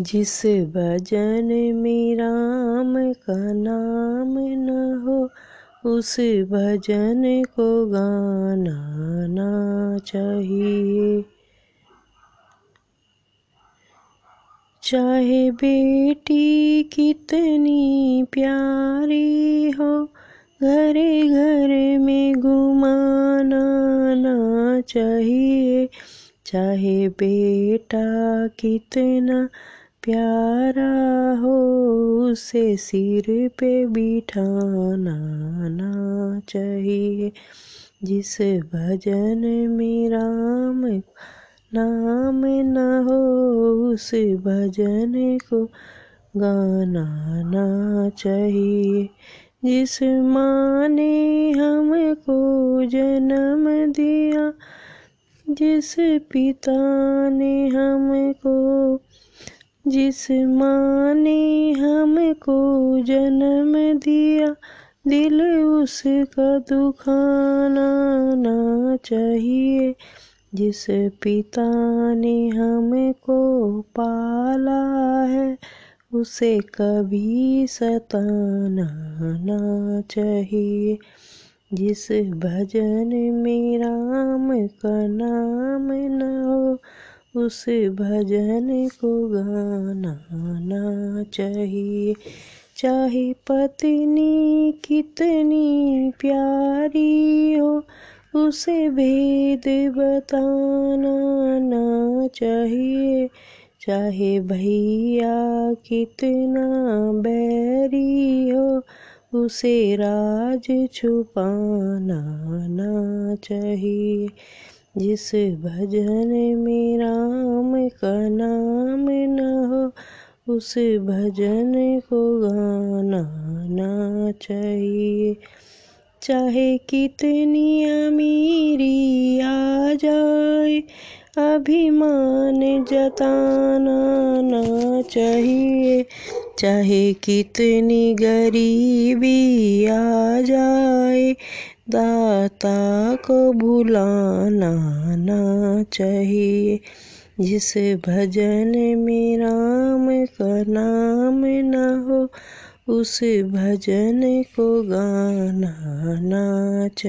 जिस भजन में राम का नाम न हो, उस भजन को गाना ना चाहिए। चाहे बेटी कितनी प्यारी हो, घरे घर में घुमाना ना चाहिए। चाहे बेटा कितना प्यारा हो उसे सिर पे बिठाना ना चाहिए। जिस भजन में राम नाम न हो, उस भजन को गाना ना चाहिए। जिस माँ ने हमको जन्म दिया, जिस पिता ने हमको जिस माँ ने हमको जन्म दिया, दिल उसका दुखाना ना चाहिए। जिस पिता ने हमको पाला है, उसे कभी सताना ना चाहिए। जिस भजन में राम का नाम उस भजन को गाना ना चाहिए। चाहे पत्नी कितनी प्यारी हो, उसे भेद बताना ना चाहिए। चाहे भैया कितना बैरी हो, उसे राज छुपाना ना चाहिए। जिस भजन में राम का नाम न हो, उस भजन को गाना ना चाहिए। चाहे कितनी अमीरी आ जाए, अभिमान जताना ना चाहिए। चाहे कितनी गरीबी आ जाए, दाता को भुलाना ना चाहिए। जिस भजन में राम का नाम न हो, उस भजन को गाना ना चाहिए।